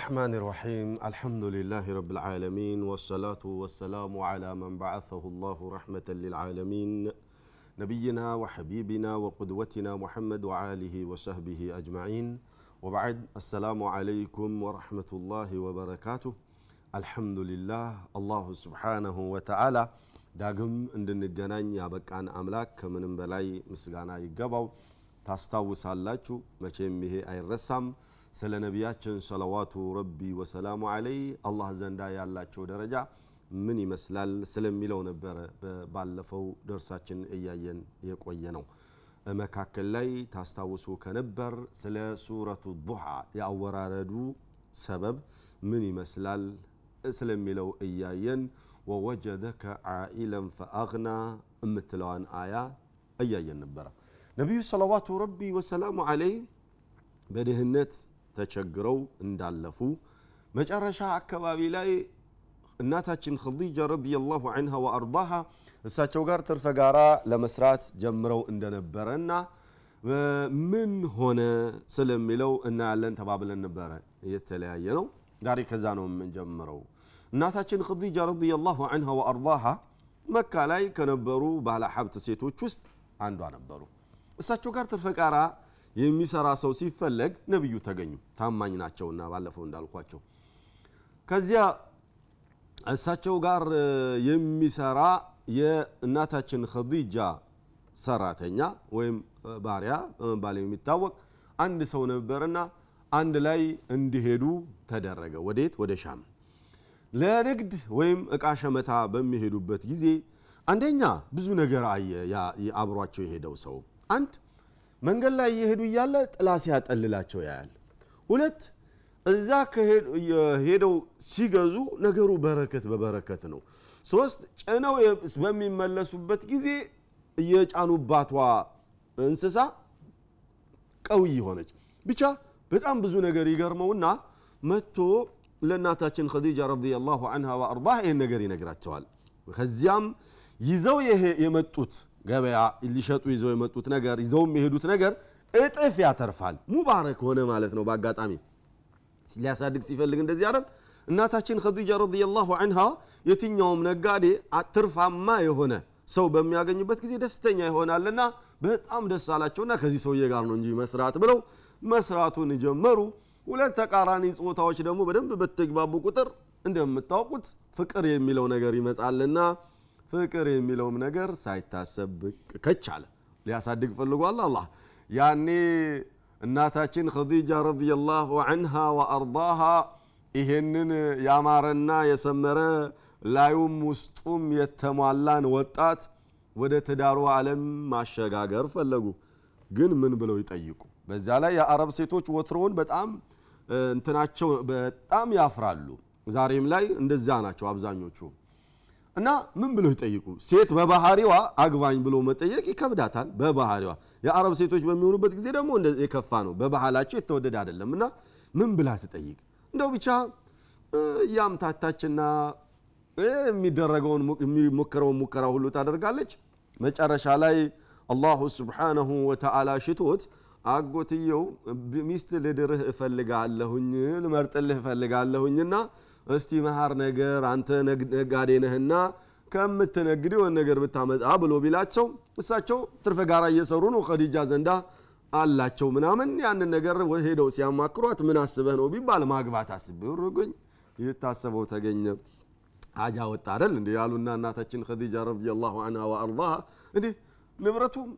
بسم الله الرحمن الرحيم الحمد لله رب العالمين والصلاة والسلام على من بعثه الله رحمة للعالمين نبينا وحبيبنا وقدوتنا محمد وعاله وصحبه أجمعين وبعد السلام عليكم ورحمة الله وبركاته الحمد لله الله سبحانه وتعالى ዳግም እንድንገናኝ ያበቃን አምላክ ከምንም በላይ ምስጋና ይገባው ታስታውሳላችሁ መቼም ይሄ አይረሳም ስለ ነቢያችን ሰለዋቱ ረቢ ወሰላሙ አለይ አላህ ዘንዳ ያላቸው ደረጃ ምን ይመስላል ስለሚለው ነበረ ባለፈው ደርሳችን እያየን የቆየ ነው መካከል ላይ ታስታውሱ ከነበር ስለ ሱረቱ ዱሓ የአወራረዱ ሰበብ ምን ይመስላል ስለሚለው እያየን ወወጀደከ ዓኢለን ፈአግና የምትለዋን አያ እያየን ነበረ። ነቢዩ ሰለዋቱ ረቢ ወሰላሙ አለይህ በድህነት ተቸግረው እንዳለፉ መጨረሻ አካባቢ ላይ እናታችን ኸዲጃ ረዲየላሁ ዐንሃ ወአርዳሃ እሳቸው ጋር ትርፈ ጋራ ለመስራት ጀምረው እንደነበረ እና ምን ሆነ ስለሚለው እናያለን ተባብለን ነበረ የተለያየ ነው ዛሬ ከዛ ነው የምንጀምረው። እናታችን ኸዲጃ ረዲየላሁ ዐንሃ ወአርዳሃ መካ ላይ ከነበሩ ባለ ሀብት ሴቶች ውስጥ አንዷ ነበሩ። እሳቸው ጋር ትርፈ ጋራ የሚሰራ ሰው ሲፈለግ ነቢዩ ተገኙ። ታማኝ ናቸውና ባለፈው እንዳልኳቸው። ከዚያ እሳቸው ጋር የሚሰራ የእናታችን ኸዲጃ ሰራተኛ ወይም ባሪያ በመባል የሚታወቅ አንድ ሰው ነበርና አንድ ላይ እንዲሄዱ ተደረገ። ወዴት? ወደ ሻም። ለንግድ ወይም እቃ ሸመታ በሚሄዱበት ጊዜ አንደኛ ብዙ ነገር አየ አብሯቸው የሄደው ሰው። አንድ መንገድ ላይ እየሄዱ እያለ ጥላ ሲያጠልላቸው ያያል። ሁለት እዛ ሄደው ሲገዙ ነገሩ በረከት በበረከት ነው። ሶስት ጭነው በሚመለሱበት ጊዜ እየጫኑባቷ እንስሳ ቀውይ ሆነች። ብቻ በጣም ብዙ ነገር ይገርመውና መጥቶ ለእናታችን ኸዲጃ ረዲየላሁ ዐንሃ ወአርዳህ ይህን ነገር ይነግራቸዋል። ከዚያም ይዘው የመጡት ገበያ ሊሸጡ ይዘው የመጡት ነገር ይዘውም የሄዱት ነገር እጥፍ ያተርፋል። ሙባረክ ሆነ ማለት ነው በአጋጣሚ። ሊያሳድግ ሲፈልግ እንደዚህ አይደል? እናታችን ኸዲጃ ረዲየላሁ ዐንሃ የትኛውም ነጋዴ ትርፋማ የሆነ ሰው በሚያገኝበት ጊዜ ደስተኛ ይሆናልና በጣም ደስ አላቸውና ከዚህ ሰውዬ ጋር ነው እንጂ መስራት ብለው መስራቱን ጀመሩ። ሁለት ተቃራኒ ጾታዎች ደግሞ በደንብ በተግባቡ ቁጥር እንደምታውቁት ፍቅር የሚለው ነገር ይመጣልና ፍቅር የሚለውም ነገር ሳይታሰብ ከች አለ። ሊያሳድግ ፈልጓል አላህ። ያኔ እናታችን ኸዲጃ ረዲየላሁ ዐንሃ ወአርዳሃ ይሄንን ያማረና የሰመረ ላዩም ውስጡም የተሟላን ወጣት ወደ ትዳሩ ዓለም ማሸጋገር ፈለጉ። ግን ምን ብለው ይጠይቁ? በዛ ላይ የአረብ ሴቶች ወትሮውን በጣም እንትናቸው በጣም ያፍራሉ። ዛሬም ላይ እንደዛ ናቸው አብዛኞቹ እና ምን ብለው ይጠይቁ? ሴት በባህሪዋ አግባኝ ብሎ መጠየቅ ይከብዳታል። በባህሪዋ የአረብ ሴቶች በሚሆኑበት ጊዜ ደግሞ የከፋ ነው። በባህላቸው የተወደደ አይደለም። እና ምን ብላ ትጠይቅ? እንደው ብቻ እያምታታችና የሚደረገውን የሚሞከረውን ሙከራ ሁሉ ታደርጋለች። መጨረሻ ላይ አላሁ ስብሓነሁ ወተዓላ ሽቶት አጎትየው ሚስት ልድርህ እፈልጋለሁኝ ልመርጥልህ እፈልጋለሁኝና እስቲ መሃር ነገር አንተ ነጋዴ ነህና ከምትነግድ የሆን ነገር ብታመጣ ብሎ ቢላቸው እሳቸው ትርፈ ጋራ እየሰሩ ነው ከዲጃ ዘንዳ አላቸው ምናምን። ያንን ነገር ሄደው ሲያማክሯት ምን አስበህ ነው ቢባል ማግባት አስቤ ርጉኝ የታሰበው ተገኘ። አጃ ወጣ አይደል እንዲ ያሉና እናታችን ከዲጃ ረዲየላሁ ዐንሃ ወአርዳሃ እንዴ ንብረቱም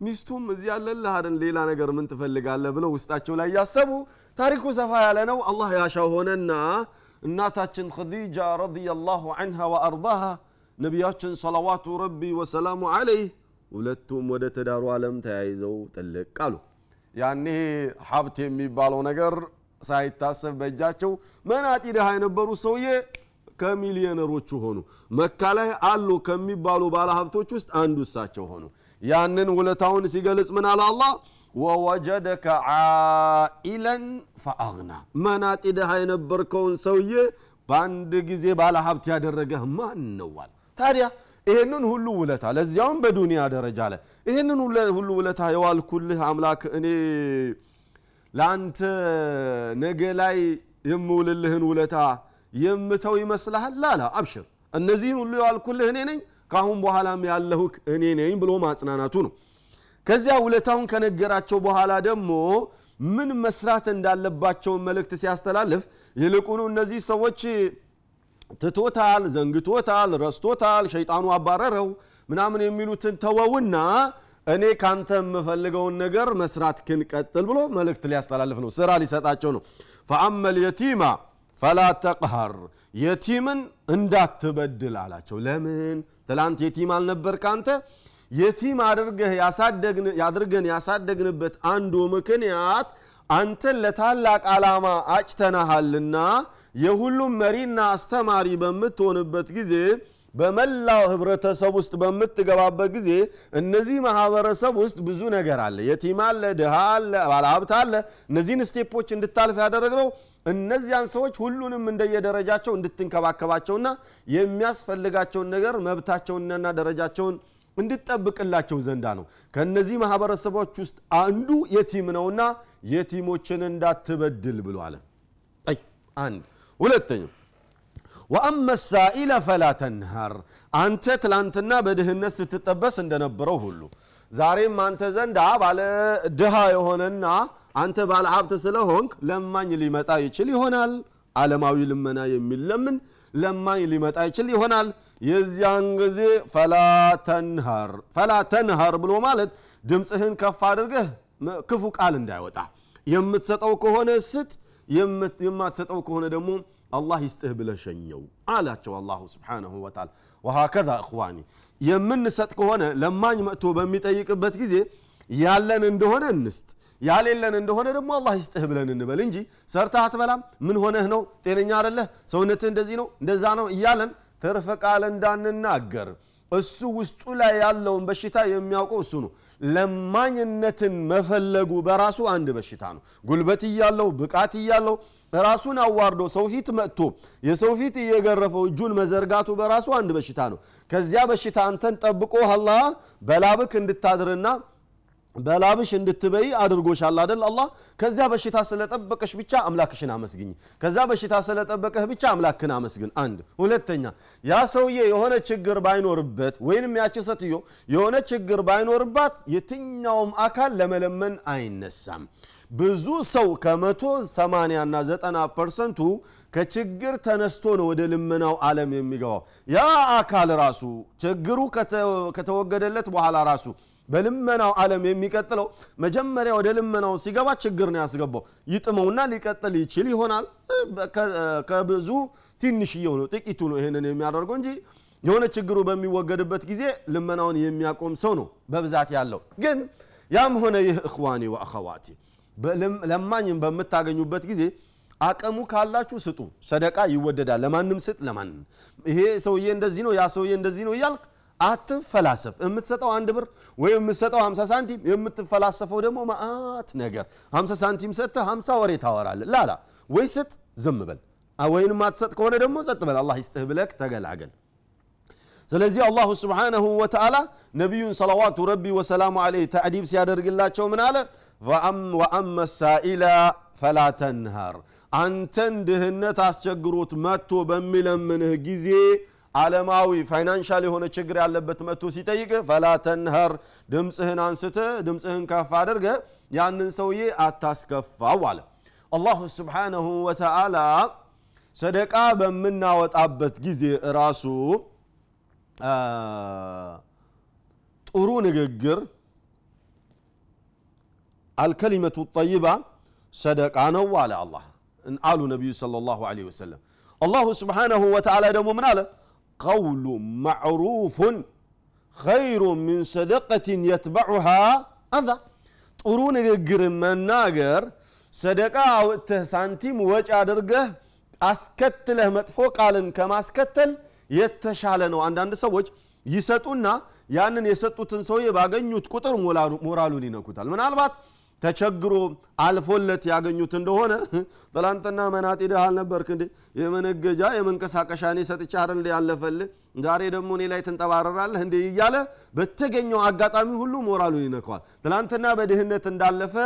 ሚስቱም እዚህ ያለልህ አይደል? ሌላ ነገር ምን ትፈልጋለህ ብለው ውስጣቸው ላይ ያሰቡ ታሪኩ ሰፋ ያለ ነው። አላህ ያሻው ሆነና እናታችን ኸዲጃ ረዲየላሁ ዐንሃ ወአርዳሃ ነቢያችን ሰለዋቱ ረቢ ወሰላሙ ዐለይህ ሁለቱም ወደ ትዳሩ ዓለም ተያይዘው ጥልቅ አሉ። ያኔ ሀብት የሚባለው ነገር ሳይታሰብ በእጃቸው መናጢ ድሃ የነበሩ ሰውዬ ከሚሊዮነሮቹ ሆኑ። መካ ላይ አሉ ከሚባሉ ባለሀብቶች ውስጥ አንዱ እሳቸው ሆኑ ያንን ውለታውን ሲገልጽ ምን አለ አላህ? ወወጀደከ ዓኢለን ፈአግና። መናጢ ድሃ የነበርከውን ሰውዬ በአንድ ጊዜ ባለ ሀብት ያደረገህ ማን ታዲያ ይህንን ሁሉ ውለታ ለዚያውም በዱንያ ደረጃ ላይ ይህንን ሁሉ ውለታ የዋልኩልህ አምላክ እኔ ለአንተ ነገ ላይ የምውልልህን ውለታ የምተው ይመስልሃል ላላ አብሽር። እነዚህን ሁሉ ያልኩልህ እኔ ነኝ ከአሁን በኋላም ያለሁ እኔ ነኝ ብሎ ማጽናናቱ ነው። ከዚያ ውለታውን ከነገራቸው በኋላ ደግሞ ምን መስራት እንዳለባቸውን መልእክት ሲያስተላልፍ ይልቁኑ እነዚህ ሰዎች ትቶታል ዘንግቶታል ረስቶታል ሸይጣኑ አባረረው ምናምን የሚሉትን ተወውና እኔ ካንተ የምፈልገውን ነገር መስራት ክን ቀጥል ብሎ መልእክት ሊያስተላልፍ ነው ስራ ሊሰጣቸው ነው። ፈአመ ልየቲማ ፈላ ተቅሃር የቲምን እንዳትበድል አላቸው። ለምን? ትላንት የቲም አልነበር ካንተ የቲም አድርገን ያሳደግንበት አንዱ ምክንያት አንተን ለታላቅ ዓላማ አጭተናሃልና የሁሉም መሪና አስተማሪ በምትሆንበት ጊዜ በመላው ህብረተሰብ ውስጥ በምትገባበት ጊዜ እነዚህ ማህበረሰብ ውስጥ ብዙ ነገር አለ። የቲም አለ ድሃ አለ ባለሀብት አለ። እነዚህን ስቴፖች እንድታልፍ ያደረግነው እነዚያን ሰዎች ሁሉንም እንደየደረጃቸው እንድትንከባከባቸውና የሚያስፈልጋቸውን ነገር መብታቸውንና ደረጃቸውን እንድጠብቅላቸው ዘንዳ ነው። ከነዚህ ማህበረሰቦች ውስጥ አንዱ የቲም ነውና የቲሞችን እንዳትበድል ብሎ አለ። አንድ ሁለተኛው ወአመ ሳኢለ ፈላ ተንሃር አንተ ትላንትና በድህነት ስትጠበስ እንደነበረው ሁሉ። ዛሬም አንተ ዘንዳ ባለ ድሃ የሆነና አንተ ባለ ሀብት ስለሆንክ ለማኝ ሊመጣ ይችል ይሆናል። ዓለማዊ ልመና የሚለምን ለማኝ ሊመጣ ይችል ይሆናል። የዚያን ጊዜ ፈላ ተንሃር ብሎ ማለት ድምፅህን ከፍ አድርገህ ክፉ ቃል እንዳይወጣ። የምትሰጠው ከሆነ ስጥ የማትሰጠው ከሆነ ደግሞ አላህ ይስጥህ ብለህ አላቸው አላሁ ስብሓንሁ ወተዓላ። ወሃከዛ እኽዋኒ የምንሰጥ ከሆነ ለማኝ መጥቶ በሚጠይቅበት ጊዜ ያለን እንደሆነ እንስጥ ያሌለን እንደሆነ ደግሞ አላህ ይስጥህ ብለን እንበል እንጂ ሰርተህ አትበላም ምን ሆነህ ነው? ጤነኛ አደለህ ሰውነትህ እንደዚህ ነው እንደዛ ነው እያለን ትርፍ ቃል እንዳንናገር እሱ ውስጡ ላይ ያለውን በሽታ የሚያውቀው እሱ ነው። ለማኝነትን መፈለጉ በራሱ አንድ በሽታ ነው። ጉልበት እያለው ብቃት እያለው ራሱን አዋርዶ ሰው ፊት መጥቶ የሰው ፊት እየገረፈው እጁን መዘርጋቱ በራሱ አንድ በሽታ ነው። ከዚያ በሽታ አንተን ጠብቆ አላህ በላብክ እንድታድርና በላብሽ እንድትበይ አድርጎሻል አደል አላህ ከዚያ በሽታ ስለጠበቀሽ ብቻ አምላክሽን አመስግኝ። ከዛ በሽታ ስለጠበቀህ ብቻ አምላክን አመስግን። አንድ ሁለተኛ ያ ሰውዬ የሆነ ችግር ባይኖርበት ወይንም ያቺ ሴትዮ የሆነ ችግር ባይኖርባት የትኛውም አካል ለመለመን አይነሳም። ብዙ ሰው ከመቶ 80 እና 90 ፐርሰንቱ ከችግር ተነስቶ ነው ወደ ልመናው ዓለም የሚገባው። ያ አካል ራሱ ችግሩ ከተወገደለት በኋላ ራሱ በልመናው ዓለም የሚቀጥለው መጀመሪያ ወደ ልመናው ሲገባ ችግር ነው ያስገባው። ይጥመውና ሊቀጥል ይችል ይሆናል። ከብዙ ትንሽየው ነው ጥቂቱ ነው ይህንን የሚያደርገው እንጂ የሆነ ችግሩ በሚወገድበት ጊዜ ልመናውን የሚያቆም ሰው ነው በብዛት ያለው። ግን ያም ሆነ ይህ እኽዋኒ ወአኸዋቲ ለማኝም በምታገኙበት ጊዜ አቅሙ ካላችሁ ስጡ። ሰደቃ ይወደዳል። ለማንም ስጥ ለማንም ይሄ ሰውዬ እንደዚህ ነው ያ ሰውዬ እንደዚህ ነው እያልክ አትፈላሰፍ የምትሰጠው አንድ ብር ወይም የምትሰጠው 50 ሳንቲም የምትፈላሰፈው ደግሞ ማአት ነገር። 50 ሳንቲም ሰጥተህ 50 ወሬ ታወራለ ላላ ወይ ስጥ ዝም በል። ወይንም አትሰጥ ከሆነ ደግሞ ጸጥ በል። አላህ ይስጥህ ብለክ ተገላገል። ስለዚህ አላሁ ስብሓንሁ ወተዓላ ነቢዩን ሰለዋቱ ረቢ ወሰላሙ አለይህ ተዕዲብ ሲያደርግላቸው ምን አለ? وأما السائل فلا تنهر። አንተን ድህነት አስቸግሮት መጥቶ በሚለምንህ ጊዜ ዓለማዊ financial የሆነ ችግር ያለበት መጥቶ ሲጠይቅ فلا تنهر ድምፅህን አንስተ ድምፅህን ከፍ አድርገ ያንን ሰውዬ አታስከፋው አለ። الله سبحانه وتعالى ሰደቃ በምናወጣበት ጊዜ ራሱ ጥሩ ንግግር አልከሊመቱ ጠይባ ሰደቃ ነው አለ አላህ። አሉ ነቢዩ ሰለላሁ ዐለይሂ ወሰለም። አላሁ ስብሓንሁ ወተዓላ ደግሞ ምን አለ ቀውሉ ማዕሩፉን ኸይሩ ምን ሰደቀትን የትበዑሃ አዛ ጥሩ ንግግርን መናገር ሰደቃ አውጥተህ ሳንቲም ወጪ አድርገህ አስከትለህ መጥፎ ቃልን ከማስከተል የተሻለ ነው። አንዳንድ ሰዎች ይሰጡና ያንን የሰጡትን ሰውዬ ባገኙት ቁጥር ሞራሉን ይነኩታል። ምናልባት ተቸግሮ አልፎለት ያገኙት እንደሆነ ትላንትና መናጢ ድሃ አልነበርክ እንዴ? የመነገጃ የመንቀሳቀሻ እኔ ሰጥቻ አይደል ያለፈልህ? ዛሬ ደግሞ እኔ ላይ ትንጠባረራለህ እንዴ እያለ በተገኘው አጋጣሚ ሁሉ ሞራሉን ይነከዋል ትላንትና በድህነት እንዳለፈ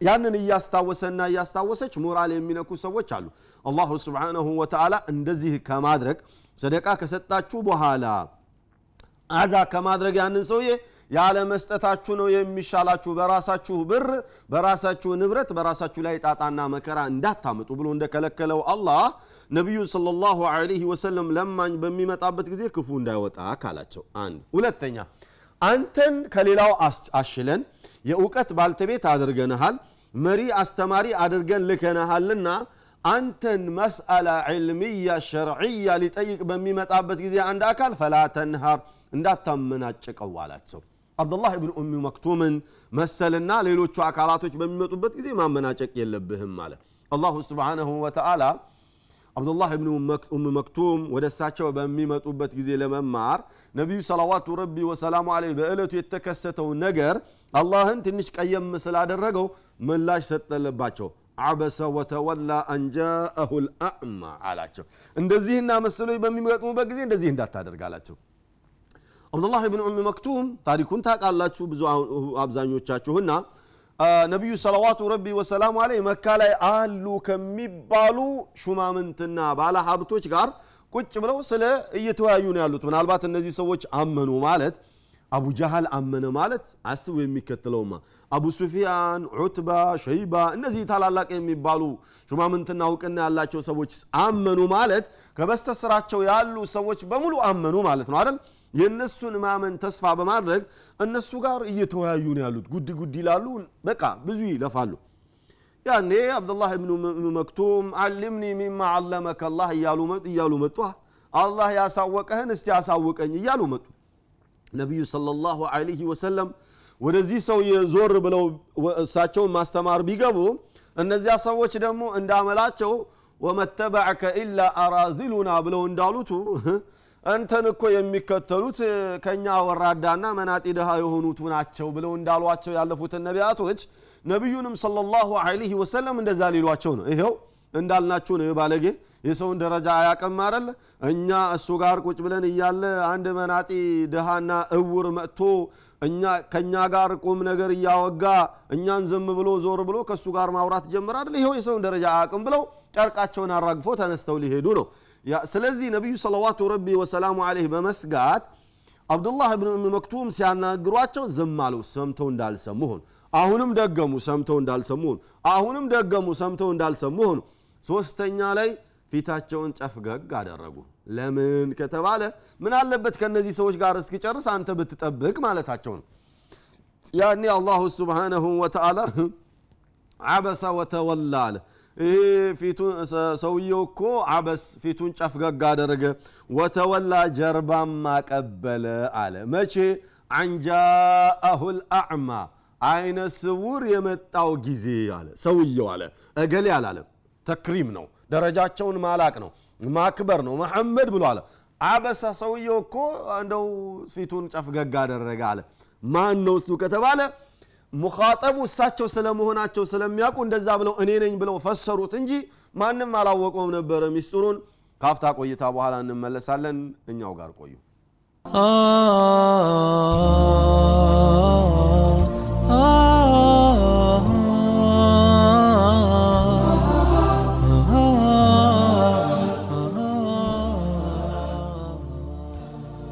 ያንን እያስታወሰና እያስታወሰች ሞራል የሚነኩ ሰዎች አሉ። አላሁ ስብሓንሁ ወተዓላ እንደዚህ ከማድረግ ሰደቃ ከሰጣችሁ በኋላ አዛ ከማድረግ ያንን ሰውዬ ያለ መስጠታችሁ ነው የሚሻላችሁ። በራሳችሁ ብር በራሳችሁ ንብረት በራሳችሁ ላይ ጣጣና መከራ እንዳታምጡ ብሎ እንደከለከለው አላህ ነቢዩ ሰለላሁ ዐለይሂ ወሰለም ለማኝ በሚመጣበት ጊዜ ክፉ እንዳይወጣ ካላቸው አንድ ሁለተኛ አንተን ከሌላው አሽለን የእውቀት ባልተቤት አድርገንሃል መሪ አስተማሪ አድርገን ልከንሃልና አንተን መስአላ ዕልምያ ሸርዕያ ሊጠይቅ በሚመጣበት ጊዜ አንድ አካል ፈላ ተንሃር እንዳታመናጭቀው አላቸው አብዱላህ ብን ኡሚ መክቱምን መሰልና ሌሎቹ አካላቶች በሚመጡበት ጊዜ ማመናጨቅ የለብህም አለ። አላሁ ስብሓንሁ ወተዓላ አብዱላህ ብን ኡም መክቱም ወደ እሳቸው በሚመጡበት ጊዜ ለመማር ነቢዩ ሰላዋቱ ረቢ ወሰላሙ አለይ በዕለቱ የተከሰተው ነገር አላህን ትንሽ ቀየም ስላደረገው ምላሽ ሰጠለባቸው። አበሰ ወተወላ አንጃአሁ ልአዕማ አላቸው። እንደዚህና መስሎች በሚገጥሙበት ጊዜ እንደዚህ እንዳታደርግ አላቸው አብዱላህ ብን ኡም መክቱም ታሪኩን ታውቃላችሁ ብዙ አብዛኞቻችሁና። ነቢዩ ሰለዋቱ ረቢ ወሰላሙ አለይ መካ ላይ አሉ ከሚባሉ ሹማምንትና ባለ ሀብቶች ጋር ቁጭ ብለው ስለ እየተወያዩ ነው ያሉት። ምናልባት እነዚህ ሰዎች አመኑ ማለት አቡ ጃሃል አመነ ማለት አስቡ የሚከተለውማ። አቡ ሱፊያን ዑትባ ሸይባ እነዚህ ታላላቅ የሚባሉ ሹማምንትና እውቅና ያላቸው ሰዎች አመኑ ማለት ከበስተስራቸው ያሉ ሰዎች በሙሉ አመኑ ማለት ነው አይደል የእነሱን ማመን ተስፋ በማድረግ እነሱ ጋር እየተወያዩ ነው ያሉት። ጉድ ጉድ ይላሉ። በቃ ብዙ ይለፋሉ። ያኔ አብዱላህ ብኑ መክቱም አልምኒ ሚማ አለመከ አላህ እያሉ መጡ። አላህ ያሳወቀህን እስቲ ያሳውቀኝ እያሉ መጡ። ነቢዩ ሰለላሁ ዐለይሂ ወሰለም ወደዚህ ሰው ዞር ብለው እሳቸውን ማስተማር ቢገቡ እነዚያ ሰዎች ደግሞ እንዳመላቸው ወመተበዐከ ኢላ አራዚሉና ብለው እንዳሉቱ አንተን እኮ የሚከተሉት ከኛ ወራዳና መናጢ ድሃ የሆኑቱ ናቸው ብለው እንዳሏቸው ያለፉትን ነቢያቶች ነቢዩንም ሰለላሁ ዐለይሂ ወሰለም እንደዛ ሊሏቸው ነው። ይሄው እንዳልናችሁ ነው ባለጌ የሰውን ደረጃ አያቀም አደለ እኛ እሱ ጋር ቁጭ ብለን እያለ አንድ መናጢ ድሃና እውር መጥቶ እኛ ከእኛ ጋር ቁም ነገር እያወጋ እኛን ዝም ብሎ ዞር ብሎ ከእሱ ጋር ማውራት ጀምር አደለ ይኸው የሰውን ደረጃ አያቅም ብለው ጨርቃቸውን አራግፎ ተነስተው ሊሄዱ ነው ስለዚህ ነቢዩ ሰለዋቱ ረቢ ወሰላሙ አለይህ በመስጋት አብዱላህ ብን ኡም መክቱም ሲያናግሯቸው አሉ። ሰምተው እንዳልሰሙ ሆኑ። አሁንም ደገሙ ሰምተው እንዳልሰሙ ሆኑ። አሁንም ደገሙ ሰምተው እንዳልሰሙ ሆኑ። ሶስተኛ ላይ ፊታቸውን ጨፍገግ አደረጉ። ለምን ከተባለ ምን አለበት ከነዚህ ሰዎች ጋር እስኪጨርስ አንተ ብትጠብቅ ማለታቸው ነው። ያኔ አላሁ ስብሓነሁ ወተዓላ አበሰ ወተወላ አለ ሰውየው እኮ አበስ ፊቱን ጨፍገግ አደረገ። ወተወላ ጀርባም አቀበለ አለ። መቼ? አንጃአሁ ልአዕማ አይነ ስውር የመጣው ጊዜ አለ። ሰውየው አለ። እገሌ አላለም ተክሪም ነው። ደረጃቸውን ማላቅ ነው። ማክበር ነው። መሐመድ ብሎ አለ። አበሳ ሰውየው እኮ እንደው ፊቱን ጨፍገግ አደረገ አለ። ማን ነው እሱ ከተባለ ሙኻጠቡ እሳቸው ስለመሆናቸው ስለሚያውቁ እንደዛ ብለው እኔ ነኝ ብለው ፈሰሩት እንጂ ማንም አላወቀውም ነበረ። ሚስጥሩን ካፍታ ቆይታ በኋላ እንመለሳለን። እኛው ጋር ቆዩ